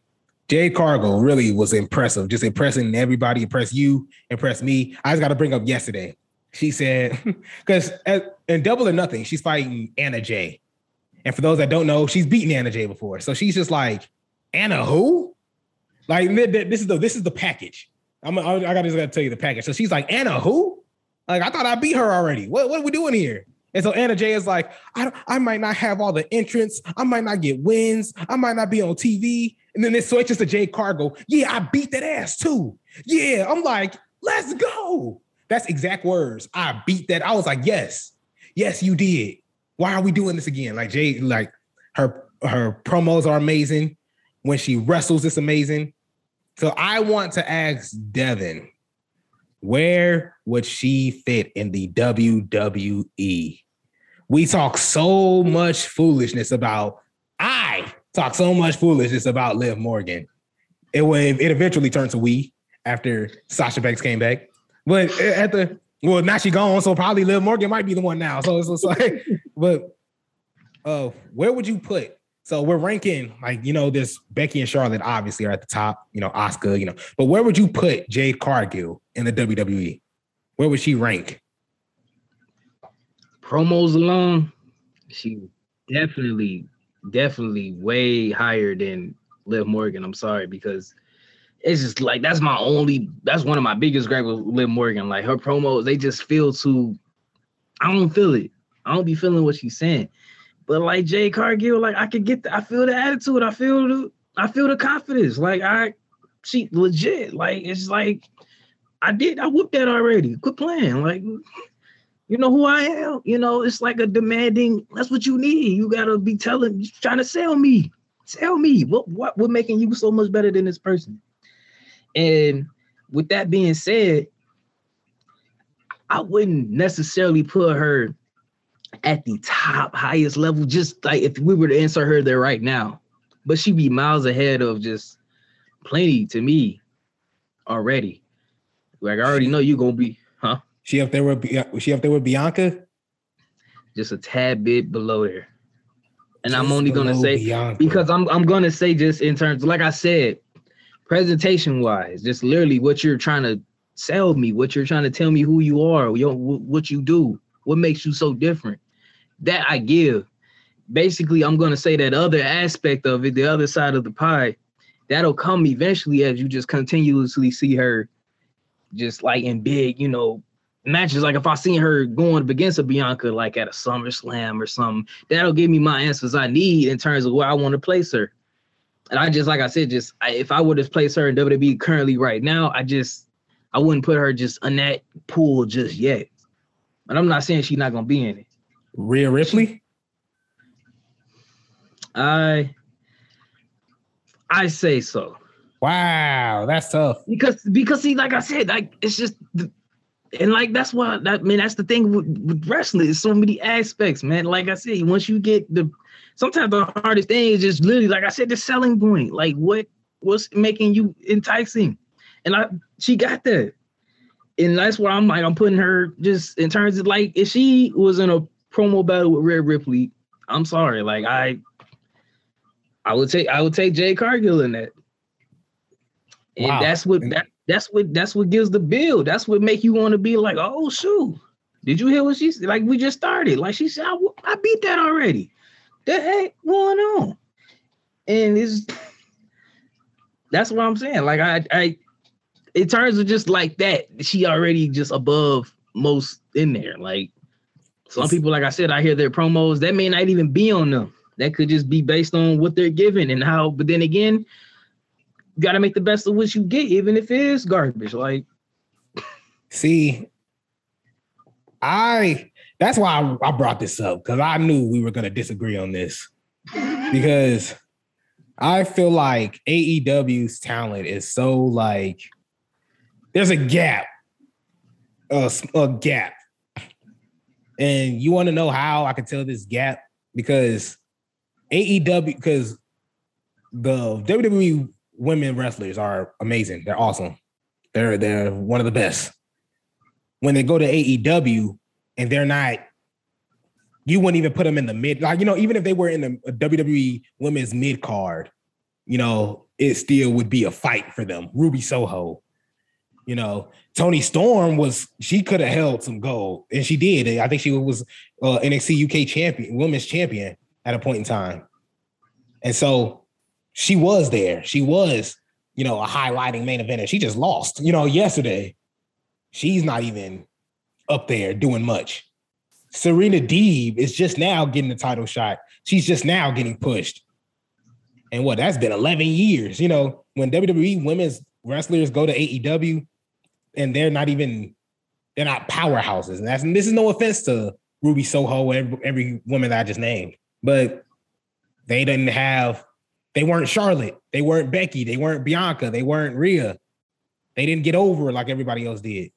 [SPEAKER 1] Jay Cargill really was impressive. Just impressing everybody. Impress you. Impress me. I just got to bring up yesterday. She said because uh, in Double or Nothing, she's fighting Anna Jay. And for those that don't know, she's beaten Anna Jay before. So she's just like, Anna who? Like this is the this is the package. I'm I, I gotta just gotta tell you the package. So she's like, Anna who? Like I thought I beat her already. What what are we doing here? And so Anna Jay is like, I, I might not have all the entrance. I might not get wins. I might not be on TV. And then it switches to Jay Cargill. Yeah, I beat that ass too. Yeah, I'm like, let's go. That's exact words. I beat that. I was like, yes, yes, you did. Why are we doing this again? Like Jay, like her her promos are amazing. When she wrestles, it's amazing. So I want to ask Devin, where would she fit in the WWE? We talk so much foolishness about, I talk so much foolishness about Liv Morgan. It would it eventually turned to we after Sasha Banks came back. But at the well, now she gone, so probably Liv Morgan might be the one now. So it's, it's like, but uh, where would you put so we're ranking like you know this Becky and Charlotte obviously are at the top. You know Asuka. you know, but where would you put Jade Cargill in the WWE? Where would she rank?
[SPEAKER 2] Promos alone, she definitely, definitely way higher than Liv Morgan. I'm sorry because it's just like that's my only. That's one of my biggest gripes with Liv Morgan. Like her promos, they just feel too. I don't feel it. I don't be feeling what she's saying. But like Jay Cargill, like I could get the, I feel the attitude, I feel the I feel the confidence. Like I she legit. Like it's like I did, I whooped that already. Quit playing. Like you know who I am. You know, it's like a demanding, that's what you need. You gotta be telling, trying to sell me. Sell me. What what what making you so much better than this person? And with that being said, I wouldn't necessarily put her at the top highest level, just like if we were to insert her there right now. But she'd be miles ahead of just plenty to me already. Like I already know you're gonna be, huh?
[SPEAKER 1] She up there with she up there with Bianca?
[SPEAKER 2] Just a tad bit below there. And just I'm only gonna say Bianca. because I'm I'm gonna say just in terms, like I said, presentation wise, just literally what you're trying to sell me, what you're trying to tell me who you are, what you do what makes you so different? That I give. Basically, I'm gonna say that other aspect of it, the other side of the pie, that'll come eventually as you just continuously see her just like in big, you know, matches. Like if I seen her going against a Bianca like at a SummerSlam or something, that'll give me my answers I need in terms of where I want to place her. And I just like I said, just I, if I would have placed her in WWE currently right now, I just I wouldn't put her just in that pool just yet. But I'm not saying she's not gonna be in it.
[SPEAKER 1] Rhea Ripley.
[SPEAKER 2] I I say so.
[SPEAKER 1] Wow, that's tough.
[SPEAKER 2] Because because see, like I said, like it's just and like that's why that man, that's the thing with, with wrestling. It's so many aspects, man. Like I said, once you get the sometimes the hardest thing is just literally, like I said, the selling point. Like what what's making you enticing? And I she got that and that's where I'm like, I'm putting her just in terms of like, if she was in a promo battle with Rhea Ripley, I'm sorry, like I, I would take, I would take Jay Cargill in that, and wow. that's what that that's what that's what gives the build. That's what make you want to be like, oh shoot, did you hear what she said? Like we just started, like she said, I, I beat that already. The heck going on? And it's that's what I'm saying. Like I I in terms of just like that, she already just above most in there. Like some people, like I said, I hear their promos that may not even be on them. That could just be based on what they're giving and how. But then again, you got to make the best of what you get, even if it is garbage. Like,
[SPEAKER 1] see, I that's why I, I brought this up because I knew we were going to disagree on this because I feel like AEW's talent is so like there's a gap, a, a gap And you want to know how I can tell this gap? Because AEW, because the WWE women wrestlers are amazing. They're awesome. They're they're one of the best. When they go to AEW and they're not, you wouldn't even put them in the mid. Like you know, even if they were in the WWE women's mid card, you know, it still would be a fight for them. Ruby Soho, you know, Toni Storm was she could have held some gold, and she did. I think she was uh, NXT UK champion, women's champion at a point in time, and so she was there. She was, you know, a highlighting main eventer. She just lost, you know, yesterday. She's not even up there doing much. Serena Deeb is just now getting the title shot. She's just now getting pushed. And what that's been 11 years. You know, when WWE women's wrestlers go to AEW and they're not even, they're not powerhouses. And that's and this is no offense to Ruby Soho, every, every woman that I just named, but they didn't have they weren't Charlotte. They weren't Becky. They weren't Bianca. They weren't Rhea. They didn't get over like everybody else did.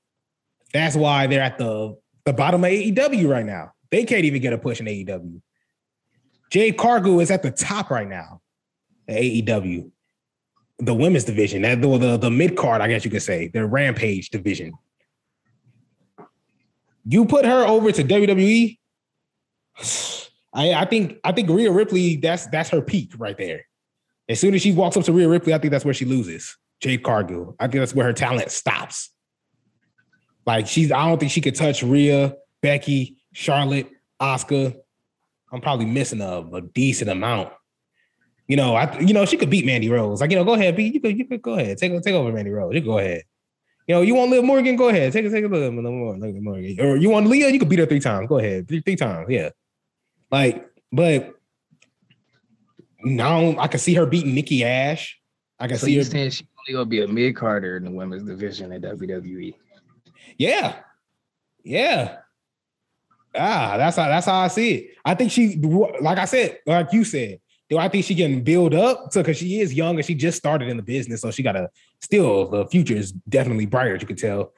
[SPEAKER 1] That's why they're at the, the bottom of AEW right now. They can't even get a push in AEW. Jade Cargill is at the top right now AEW. The women's division, that the, the, the mid card, I guess you could say, the Rampage division. You put her over to WWE. I, I think I think Rhea Ripley, that's that's her peak right there. As soon as she walks up to Rhea Ripley, I think that's where she loses. Jade Cargill. I think that's where her talent stops. Like she's, I don't think she could touch Rhea, Becky, Charlotte, Asuka. I'm probably missing a, a decent amount. You know, I you know she could beat Mandy Rose. Like you know, go ahead, beat you could you could go ahead, take take over Mandy Rose. You go ahead. You know, you want Liv Morgan? Go ahead, take a take a look at Liv Morgan. Or you want Leah? You could beat her three times. Go ahead, three, three times. Yeah, like, but now I can see her beating Nikki Ash. I can
[SPEAKER 2] So
[SPEAKER 1] see her.
[SPEAKER 2] saying she only gonna be a mid carder in the women's division at? WWE?
[SPEAKER 1] Yeah, yeah. Ah, that's how that's how I see it. I think she, like I said, like you said, do I think she can build up to because she is young and she just started in the business, so she got to still the future is definitely brighter. as You can tell.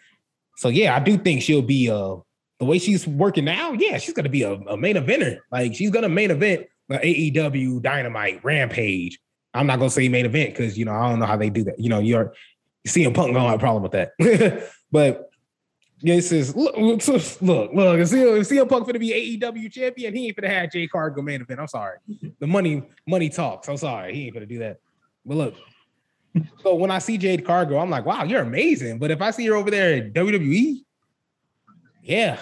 [SPEAKER 1] So yeah, I do think she'll be uh the way she's working now. Yeah, she's gonna be a, a main eventer. Like she's gonna main event AEW Dynamite Rampage. I'm not gonna say main event because you know I don't know how they do that. You know, you're CM Punk gonna have a problem with that, but this is look, look, look, look. If CM, Punk finna be AEW champion, he ain't finna have Jay Cargill main event. I'm sorry. The money, money talks. I'm sorry. He ain't finna do that. But look, so when I see Jade Cargill, I'm like, wow, you're amazing. But if I see her over there at WWE, yeah,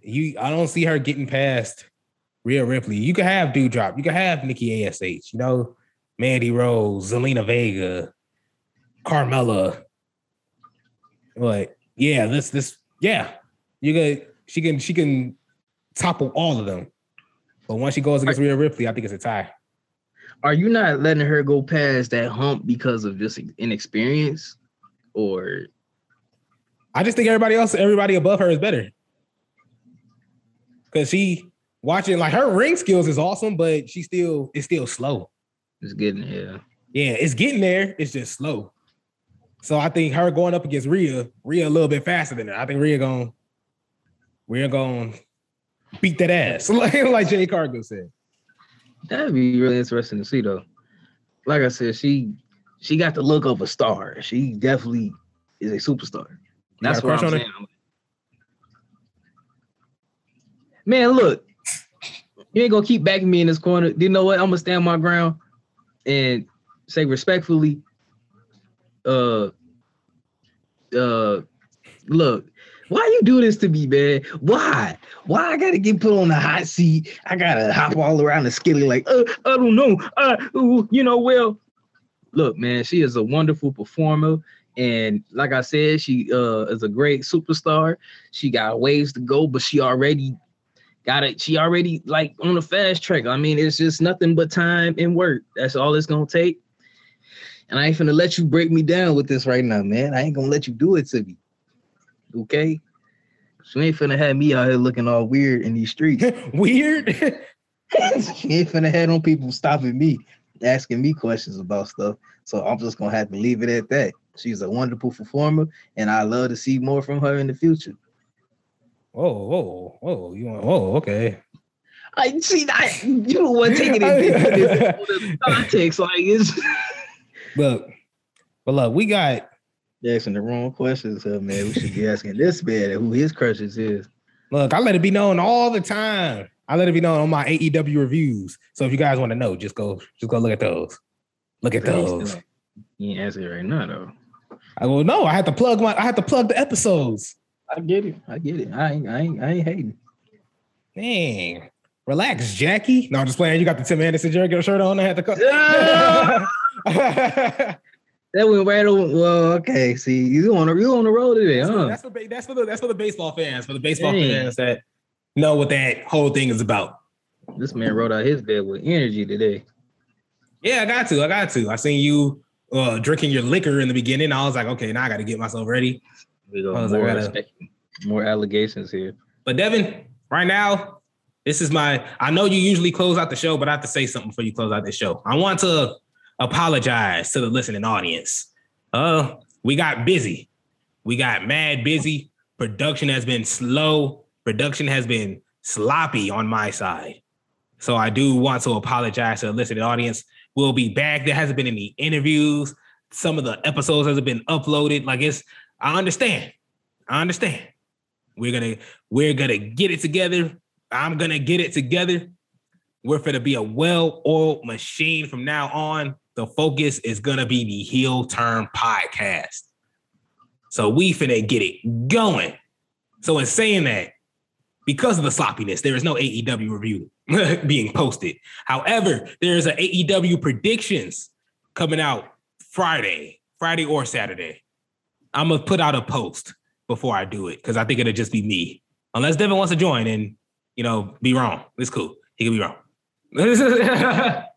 [SPEAKER 1] you I don't see her getting past Rhea Ripley. You could have Doudrop, you could have Nikki Ash, you know, Mandy Rose, Zelina Vega, Carmella. But yeah, this this yeah, you could she can she can topple all of them. But once she goes against Rhea Ripley, I think it's a tie.
[SPEAKER 2] Are you not letting her go past that hump because of just inexperience, or
[SPEAKER 1] I just think everybody else, everybody above her is better. Cause she watching like her ring skills is awesome, but she still it's still slow.
[SPEAKER 2] It's getting yeah?
[SPEAKER 1] Yeah, it's getting there. It's just slow. So I think her going up against Rhea, Rhea a little bit faster than her. I think Rhea going, Rhea going beat that ass, like like Jay Cargill said.
[SPEAKER 2] That'd be really interesting to see though. Like I said, she she got the look of a star. She definitely is a superstar. That's what I'm saying. Man, look, you ain't gonna keep backing me in this corner. You know what? I'm gonna stand my ground and say respectfully. Uh, uh, look, why you do this to me, man? Why? Why I gotta get put on the hot seat? I gotta hop all around the skilly like, uh, I don't know. Uh, ooh, you know, well, look, man, she is a wonderful performer. And like I said, she uh is a great superstar. She got ways to go, but she already got it. She already like on the fast track. I mean, it's just nothing but time and work. That's all it's gonna take. And I ain't finna let you break me down with this right now, man. I ain't gonna let you do it to me. Okay? She ain't finna have me out here looking all weird in these streets.
[SPEAKER 1] Weird.
[SPEAKER 2] she ain't finna have no people stopping me, asking me questions about stuff. So I'm just gonna have to leave it at that. She's a wonderful performer, and I love to see more from her in the future.
[SPEAKER 1] Whoa, whoa, whoa! You want? Whoa, okay.
[SPEAKER 2] I see that you the one taking it in context. Like it's
[SPEAKER 1] Look, but look, we got
[SPEAKER 2] asking the wrong questions, huh, man. We should be asking this man who his crushes is.
[SPEAKER 1] look. I let it be known all the time. I let it be known on my AEW reviews. So if you guys want to know, just go, just go look at those. Look at those.
[SPEAKER 2] You ain't answer right now though.
[SPEAKER 1] I well, no, I had to plug my, I had to plug the episodes.
[SPEAKER 2] I get it. I get it. I ain't I ain't I ain't hating.
[SPEAKER 1] Dang. Relax, Jackie. No, I'm just playing. You got the Tim Anderson jerky shirt on. I had to cut.
[SPEAKER 2] That went right over. Well, okay. See, you on the you on the road today,
[SPEAKER 1] that's, for,
[SPEAKER 2] huh?
[SPEAKER 1] that's, for, ba- that's for the that's for the baseball fans, for the baseball
[SPEAKER 2] Dang.
[SPEAKER 1] fans that know what that whole thing is about.
[SPEAKER 2] This man wrote out his bed with energy today.
[SPEAKER 1] Yeah, I got to. I got to. I seen you uh, drinking your liquor in the beginning. I was like, okay, now I got to get myself ready.
[SPEAKER 2] We go
[SPEAKER 1] I like, gotta-
[SPEAKER 2] more allegations here.
[SPEAKER 1] But Devin, right now, this is my. I know you usually close out the show, but I have to say something before you close out the show. I want to apologize to the listening audience. Uh, we got busy. We got mad busy. Production has been slow. Production has been sloppy on my side. So I do want to apologize to the listening audience. We'll be back. There hasn't been any interviews. Some of the episodes hasn't been uploaded. Like it's, I understand. I understand. We're gonna we're gonna get it together. I'm gonna get it together. We're gonna be a well-oiled machine from now on. The focus is gonna be the heel turn podcast. So we finna get it going. So in saying that, because of the sloppiness, there is no AEW review being posted. However, there is a AEW predictions coming out Friday, Friday or Saturday. I'm gonna put out a post before I do it because I think it'll just be me. Unless Devin wants to join and you know be wrong. It's cool. He can be wrong.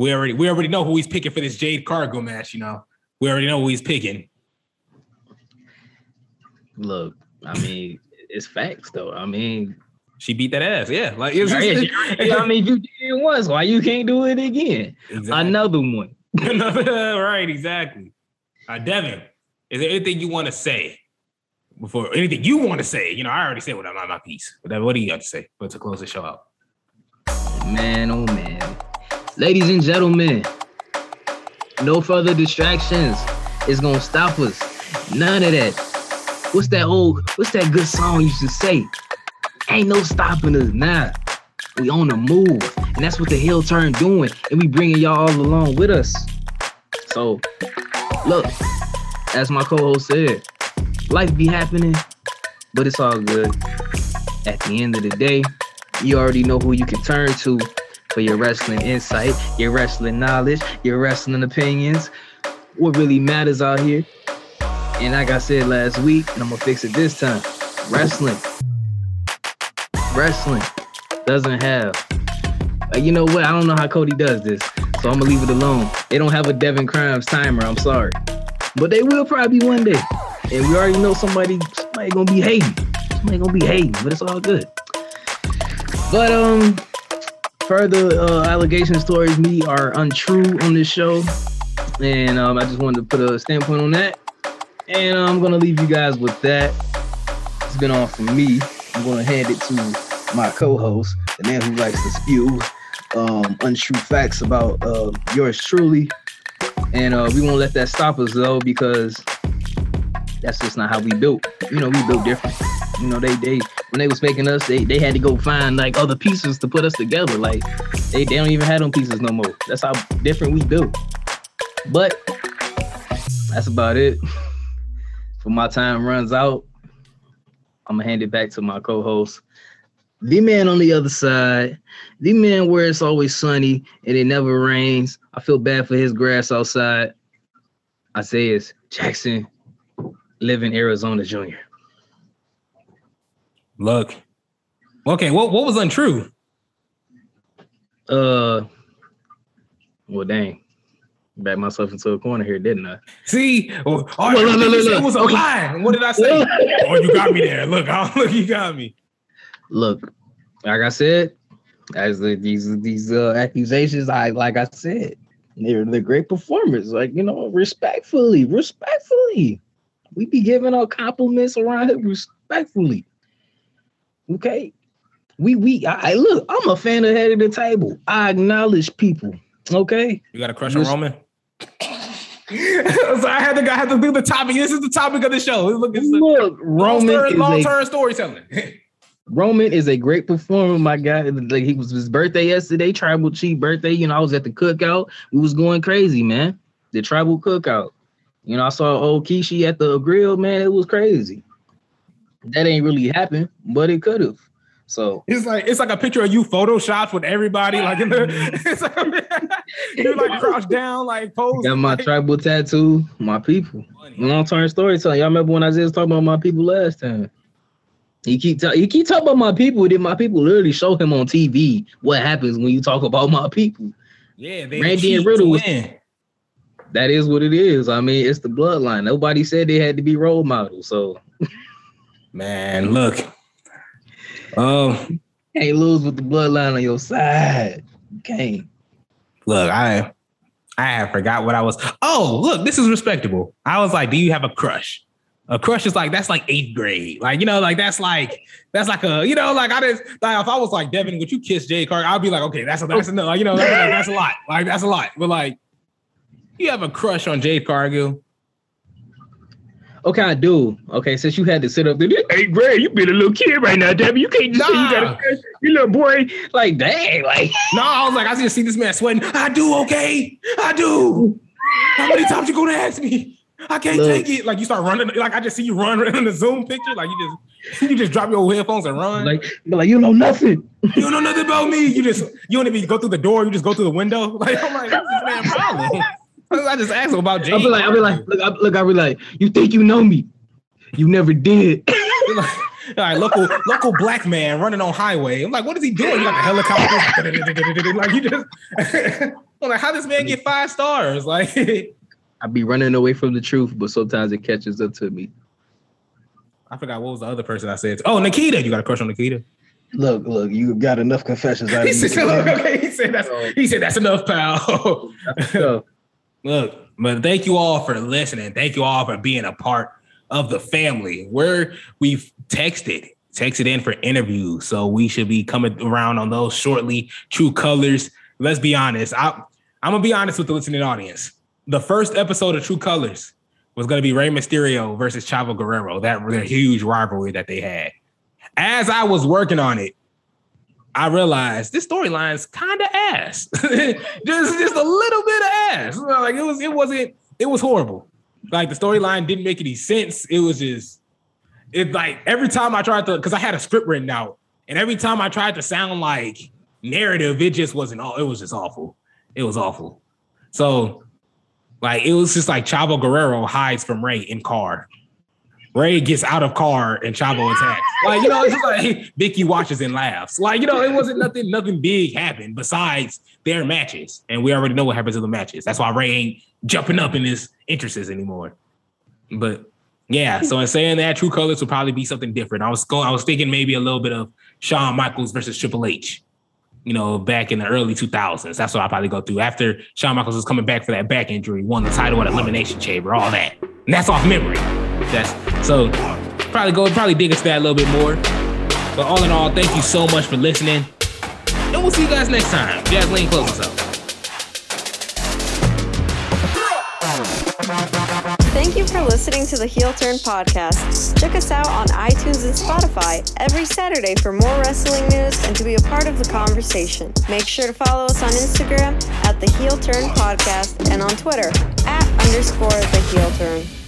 [SPEAKER 1] we already we already know who he's picking for this Jade Cargill match. You know, we already know who he's picking.
[SPEAKER 2] Look, I mean, it's facts though. I mean,
[SPEAKER 1] She beat that ass. Yeah, like it's
[SPEAKER 2] yeah, I mean, you did it once, why you can't do it again?
[SPEAKER 1] exactly.
[SPEAKER 2] Another one.
[SPEAKER 1] right, exactly. Uh, Devin, is there anything you want to say before anything you want to say? You know, I already said what I'm on my piece. But what do you got to say? But to close the show out.
[SPEAKER 2] Man, oh man. Ladies and gentlemen, no further distractions is gonna stop us. None of that. What's that old, what's that good song used to say? Ain't no stopping us now. We on the move. And that's what the Heel Turn doing. And we bringing y'all all along with us. So, look, as my co-host said, life be happening, but it's all good. At the end of the day, you already know who you can turn to for your wrestling insight, your wrestling knowledge, your wrestling opinions, what really matters out here. And like I said last week, and I'm gonna fix it this time, wrestling, wrestling doesn't have. uh, you know what? I don't know how Cody does this, so I'm gonna leave it alone. They don't have a Devin Crimes timer. I'm sorry, but they will probably one day. And we already know somebody, somebody gonna be hating. Somebody gonna be hating, but it's all good. But um, further uh, towards me are untrue on this show, and um, I just wanted to put a standpoint on that. And I'm gonna leave you guys with that. It's been all for me. I'm gonna hand it to my co-host, the man who likes to spew um, untrue facts about uh, yours truly. And uh, we won't let that stop us though, because that's just not how we built. You know, we built different. You know, they they when they was making us, they they had to go find like other pieces to put us together. Like they, they don't even have them pieces no more. That's how different we built. But that's about it. For my time runs out, I'm gonna hand it back to my co-host, the man on the other side, the man where it's always sunny and it never rains. I feel bad for his grass outside. Isaiah Jackson, living Arizona Jr.
[SPEAKER 1] Look. Okay, what what was untrue?
[SPEAKER 2] Uh, well, dang, back myself into a corner here, didn't I?
[SPEAKER 1] See, oh, oh,
[SPEAKER 2] Look, look, look, look,
[SPEAKER 1] it was a lie. What did I say? oh, you got me there. Look, oh, look, you got me.
[SPEAKER 2] Look, like I said, as the, these these uh, accusations, I like I said, they're the great performers. Like you know, respectfully, respectfully, we be giving our compliments around here respectfully. Okay. We we I I- look, I'm a fan of head of the table. I acknowledge people. Okay.
[SPEAKER 1] You got a crush on
[SPEAKER 2] Listen-
[SPEAKER 1] Roman? so I had to I had to do the topic. This is the topic of the show. Look, it's
[SPEAKER 2] Look, Roman is
[SPEAKER 1] long
[SPEAKER 2] a
[SPEAKER 1] term storytelling.
[SPEAKER 2] Roman is a great performer, my guy. Like he was his birthday yesterday, tribal chief birthday. You know, I was at the cookout. We was going crazy, man. The tribal cookout. You know, I saw old Kishi at the grill, man. It was crazy. That ain't really happened, but it could have. So
[SPEAKER 1] It's like it's like a picture of you photoshopped with everybody like in the it's like, you like crouched down like pose.
[SPEAKER 2] got my tribal tattoo, my people. Long term storytelling. Y'all remember when I just talking about my people last time? He keep ta- he keep talking about my people. Then my people literally show him on TV what happens when you talk about my people.
[SPEAKER 1] Yeah, they
[SPEAKER 2] Randy and Riddle was- That is what it is. I mean, it's the bloodline. Nobody said they had to be role models, so
[SPEAKER 1] Man, look. Um,
[SPEAKER 2] can't lose with the bloodline on your side. You can't.
[SPEAKER 1] look, I I have forgot what I was. Oh, look, this is respectable. I was like, do you have a crush? A crush is like that's like eighth grade. Like, you know, like that's like that's like a, you know, like I just like if I was like Devin, would you kiss Jay Carter? I'd be like, okay, that's a that's enough. Like, you know, that's, like, that's a lot. Like that's a lot. But like, you have a crush on Jay Cargill.
[SPEAKER 2] Okay, I do. Okay, since you had to sit up there, eighth grade, you been a little kid right now, Debbie. You can't just say you got a. You little boy, like dang, like
[SPEAKER 1] No, I was like, I just see this man sweating. I do, okay. I do. How many times you gonna ask me? I can't
[SPEAKER 2] Look.
[SPEAKER 1] take it. Like you start running, like I just see you run in the Zoom picture. Like you just you just drop your headphones and run.
[SPEAKER 2] like like you know nothing.
[SPEAKER 1] you don't know nothing about me. You just you don't even go through the door, you just go through the window. Like I'm like, what's this man problem? I just asked him about James.
[SPEAKER 2] I'll be like, I'll be like, look, I, look, I'll be like, you think you know me? You never did.
[SPEAKER 1] like, all right, local local black man running on highway. I'm like, what is he doing? You got a helicopter. like you just I'm like, how this man get five stars? Like
[SPEAKER 2] I be running away from the truth, but sometimes it catches up to me.
[SPEAKER 1] I forgot what was the other person I said. Oh, Nikita. You got a crush on Nikita?
[SPEAKER 2] Look, look, you got enough confessions out
[SPEAKER 1] He
[SPEAKER 2] of me.
[SPEAKER 1] said, look, okay, he said that's he said that's enough, pal.
[SPEAKER 2] So,
[SPEAKER 1] look, but thank you all for listening. Thank you all for being a part of the family. Where we've texted, texted in for interviews. So we should be coming around on those shortly. True colors. Let's be honest. I, I'm gonna be honest with the listening audience. The first episode of True Colors was gonna be Rey Mysterio versus Chavo Guerrero. That their huge rivalry that they had. As I was working on it, I realized this storyline's kind of ass. just just a little bit of ass. Like it was it wasn't it was horrible. Like the storyline didn't make any sense. It was just it like every time I tried to because I had a script written out, and every time I tried to sound like narrative, it just wasn't all it was just awful. It was awful. So like it was just like Chavo Guerrero hides from Rey in car. Rey gets out of car and Chavo attacks. Like, you know, it's just like Vickie watches and laughs. Like, you know, it wasn't nothing, nothing big happened besides their matches. And we already know what happens in the matches. That's why Rey ain't jumping up in his interests anymore. But yeah, so in saying that, True Colors would probably be something different. I was going, I was thinking maybe a little bit of Shawn Michaels versus Triple H. You know, back in the early 2000s. That's what I'll probably go through. After Shawn Michaels was coming back for that back injury, won the title at Elimination Chamber, all that. And that's off memory. That's so probably go probably dig into that a little bit more. But all in all, thank you so much for listening. And we'll see you guys next time. Jasmine, close us up.
[SPEAKER 3] Thank you for listening to the Heel Turn podcast. Check us out on iTunes and Spotify every Saturday for more wrestling news and to be a part of the conversation. Make sure to follow us on Instagram at the Heel Turn podcast and on Twitter at underscore the Heel Turn.